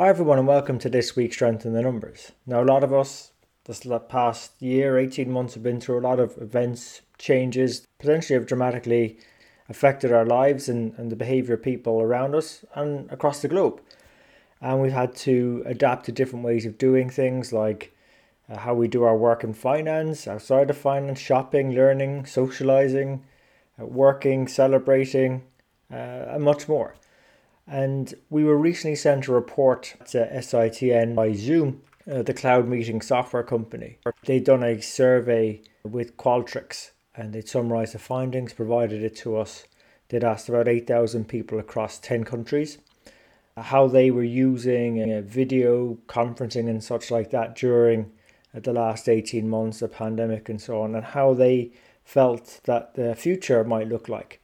Hi, everyone, and welcome to this week's Strength in the Numbers. Now, a lot of us this past year, 18 months, have been through a lot of events, changes, potentially have dramatically affected our lives and, and the behaviour of people around us and across the globe. And we've had to adapt to different ways of doing things like uh, how we do our work in finance, outside of finance, shopping, learning, socialising, uh, working, celebrating, uh, and much more. And we were recently sent a report to SITN by Zoom, uh, the cloud meeting software company. They'd done a survey with Qualtrics and they'd summarised the findings, provided it to us. They'd asked about 8,000 people across 10 countries uh, how they were using uh, video conferencing and such like that during uh, the last 18 months, the pandemic and so on, and how they felt that the future might look like.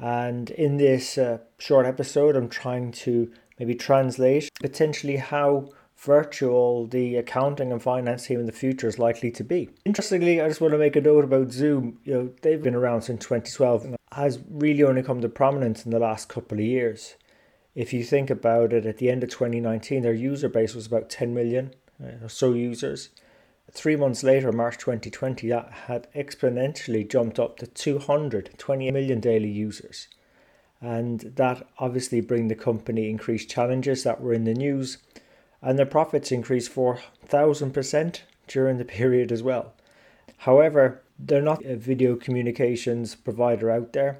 And in this uh, short episode, I'm trying to maybe translate potentially how virtual the accounting and finance team in the future is likely to be. Interestingly, I just want to make a note about Zoom. You know, they've been around since 2012 and has really only come to prominence in the last couple of years. If you think about it, at the end of 2019, their user base was about 10 million uh, or so users. Three months later, March 2020, that had exponentially jumped up to 220 million daily users. And that obviously bring the company increased challenges that were in the news, and their profits increased 4,000% during the period as well. However, they're not a video communications provider out there.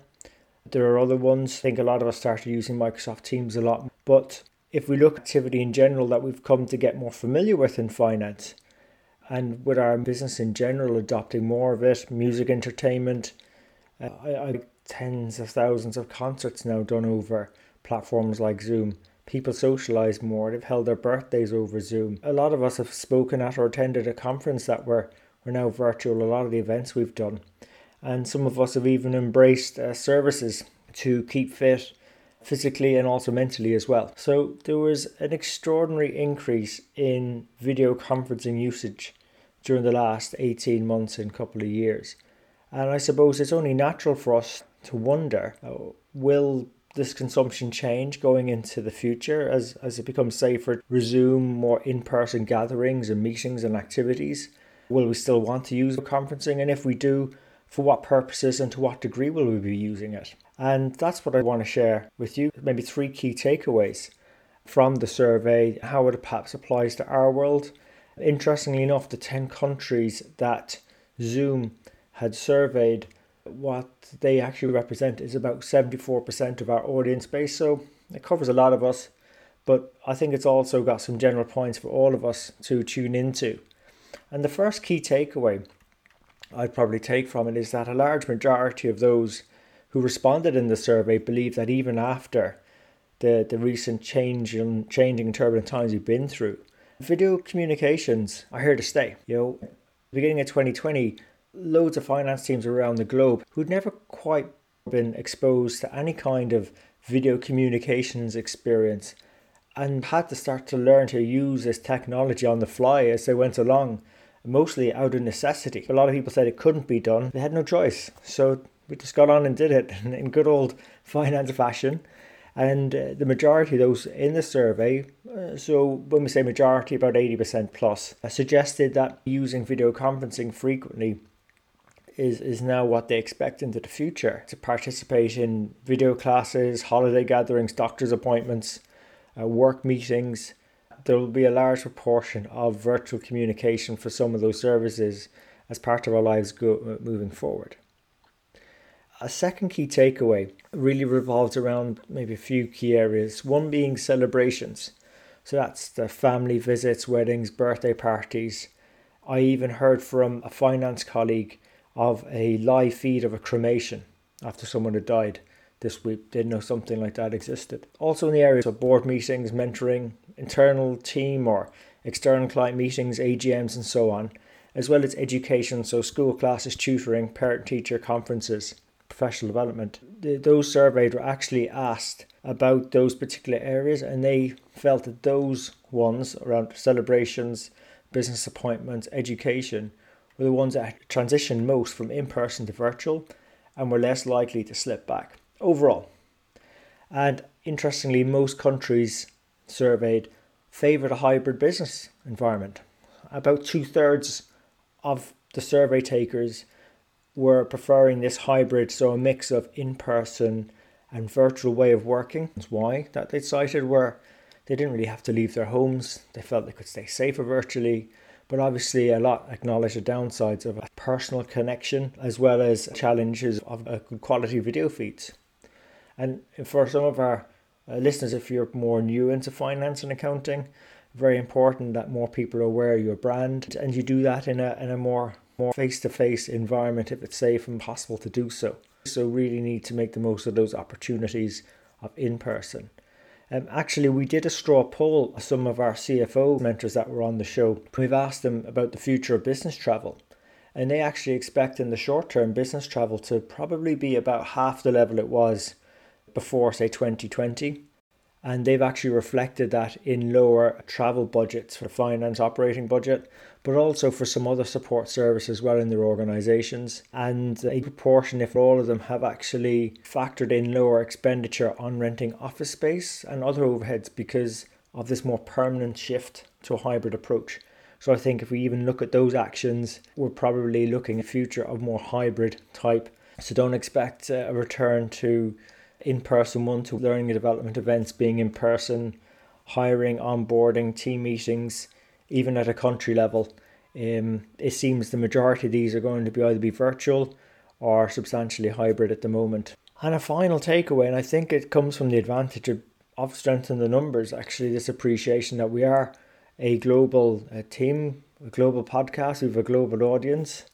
There are other ones. I think a lot of us started using Microsoft Teams a lot. But if we look at activity in general that we've come to get more familiar with in finance, and with our business in general adopting more of it, music entertainment, uh, I, I tens of thousands of concerts now done over platforms like Zoom. People socialize more. They've held their birthdays over Zoom. A lot of us have spoken at or attended a conference that were we're now virtual. A lot of the events we've done, and some of us have even embraced uh, services to keep fit physically and also mentally as well. So there was an extraordinary increase in video conferencing usage during the last 18 months and couple of years. And I suppose it's only natural for us to wonder uh, will this consumption change going into the future as, as it becomes safer resume more in-person gatherings and meetings and activities? Will we still want to use conferencing? And if we do for what purposes and to what degree will we be using it? And that's what i want to share with you maybe three key takeaways from the survey how it perhaps applies to our world Interestingly enough, the 10 countries that Zoom had surveyed, what they actually represent is about 74% of our audience base. So it covers a lot of us, but I think it's also got some general points for all of us to tune into. And the first key takeaway I'd probably take from it is that a large majority of those who responded in the survey believe that even after the, the recent change in, changing turbulent times we've been through, Video communications are here to stay. You know, beginning of 2020, loads of finance teams around the globe who'd never quite been exposed to any kind of video communications experience and had to start to learn to use this technology on the fly as they went along, mostly out of necessity. A lot of people said it couldn't be done, they had no choice. So we just got on and did it in good old finance fashion. And uh, the majority of those in the survey, uh, so when we say majority, about 80% plus, uh, suggested that using video conferencing frequently is, is now what they expect into the future to participate in video classes, holiday gatherings, doctor's appointments, uh, work meetings. There will be a large proportion of virtual communication for some of those services as part of our lives go, uh, moving forward. A second key takeaway really revolves around maybe a few key areas. One being celebrations. So that's the family visits, weddings, birthday parties. I even heard from a finance colleague of a live feed of a cremation after someone had died this week. Didn't know something like that existed. Also in the areas of board meetings, mentoring, internal team or external client meetings, AGMs, and so on, as well as education, so school classes, tutoring, parent teacher conferences professional development, those surveyed were actually asked about those particular areas and they felt that those ones around celebrations, business appointments, education were the ones that transitioned most from in person to virtual and were less likely to slip back overall. And interestingly, most countries surveyed favoured a hybrid business environment. About two thirds of the survey takers were preferring this hybrid, so a mix of in person and virtual way of working. That's why that they cited were they didn't really have to leave their homes. They felt they could stay safer virtually. But obviously, a lot acknowledge the downsides of a personal connection as well as challenges of a good quality video feeds. And for some of our uh, listeners, if you're more new into finance and accounting, very important that more people are aware of your brand and you do that in a, in a more more face-to-face environment if it's safe and possible to do so. So really need to make the most of those opportunities of in-person. Um, actually, we did a straw poll of some of our CFO mentors that were on the show. We've asked them about the future of business travel. And they actually expect in the short term business travel to probably be about half the level it was before, say, 2020 and they've actually reflected that in lower travel budgets for finance operating budget but also for some other support services well in their organizations and a proportion if all of them have actually factored in lower expenditure on renting office space and other overheads because of this more permanent shift to a hybrid approach so I think if we even look at those actions, we're probably looking at a future of more hybrid type. So don't expect uh, a return to in person one to learning and development events being in person, hiring, onboarding, team meetings, even at a country level. Um, it seems the majority of these are going to be either be virtual or substantially hybrid at the moment. And a final takeaway, and I think it comes from the advantage of, of Strength in the Numbers, actually, this appreciation that we are a global uh, team, a global podcast, we have a global audience.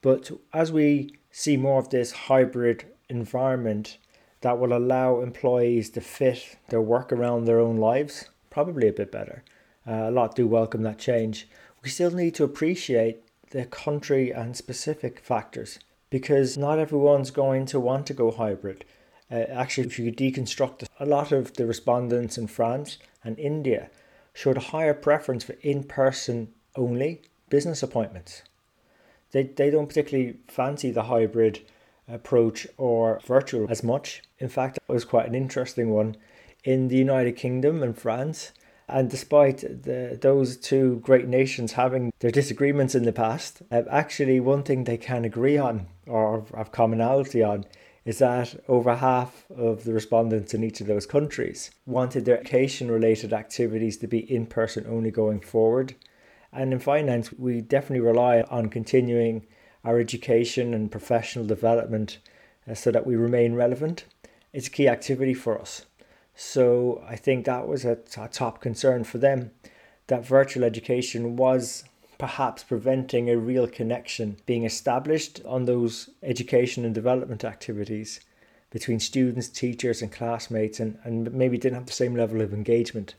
But as we see more of this hybrid environment, that will allow employees to fit their work around their own lives probably a bit better. Uh, a lot do welcome that change. We still need to appreciate the country and specific factors because not everyone's going to want to go hybrid. Uh, actually, if you deconstruct a lot of the respondents in France and India showed a higher preference for in person only business appointments. They, they don't particularly fancy the hybrid approach or virtual as much. In fact, it was quite an interesting one in the United Kingdom and France. And despite the, those two great nations having their disagreements in the past, uh, actually, one thing they can agree on or have commonality on is that over half of the respondents in each of those countries wanted their education related activities to be in person only going forward. And in finance, we definitely rely on continuing our education and professional development uh, so that we remain relevant. It's a key activity for us. So I think that was a, top concern for them that virtual education was perhaps preventing a real connection being established on those education and development activities between students, teachers, and classmates, and, and maybe didn't have the same level of engagement.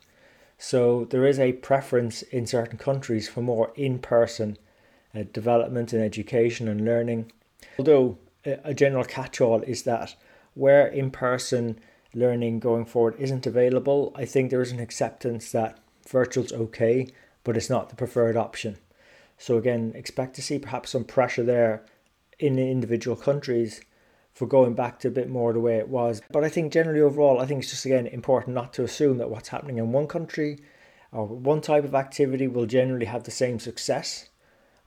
So there is a preference in certain countries for more in person uh, development in education and learning. Although a general catch all is that where in person learning going forward isn't available, I think there is an acceptance that virtual's okay, but it's not the preferred option. So, again, expect to see perhaps some pressure there in individual countries for going back to a bit more the way it was. But I think generally overall, I think it's just again important not to assume that what's happening in one country or one type of activity will generally have the same success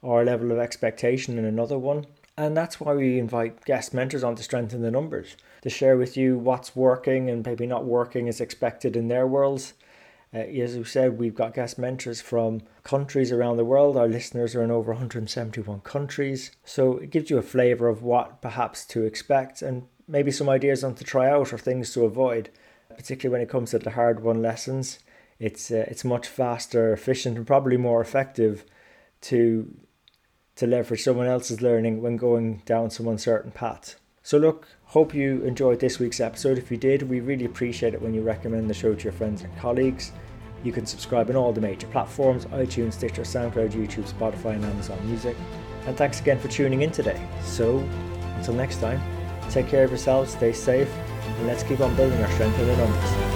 or level of expectation in another one. And that's why we invite guest mentors on to Strength in the Numbers, to share with you what's working and maybe not working as expected in their worlds. Uh, as we said, we've got guest mentors from countries around the world. Our listeners are in over 171 countries. So it gives you a flavour of what perhaps to expect and maybe some ideas on to try out or things to avoid, particularly when it comes to the hard won lessons. It's, uh, it's much faster, efficient, and probably more effective to to leverage someone else's learning when going down some uncertain path. So, look, hope you enjoyed this week's episode. If you did, we really appreciate it when you recommend the show to your friends and colleagues. You can subscribe on all the major platforms iTunes, Stitcher, SoundCloud, YouTube, Spotify, and Amazon Music. And thanks again for tuning in today. So, until next time, take care of yourselves, stay safe, and let's keep on building our strength in the numbers.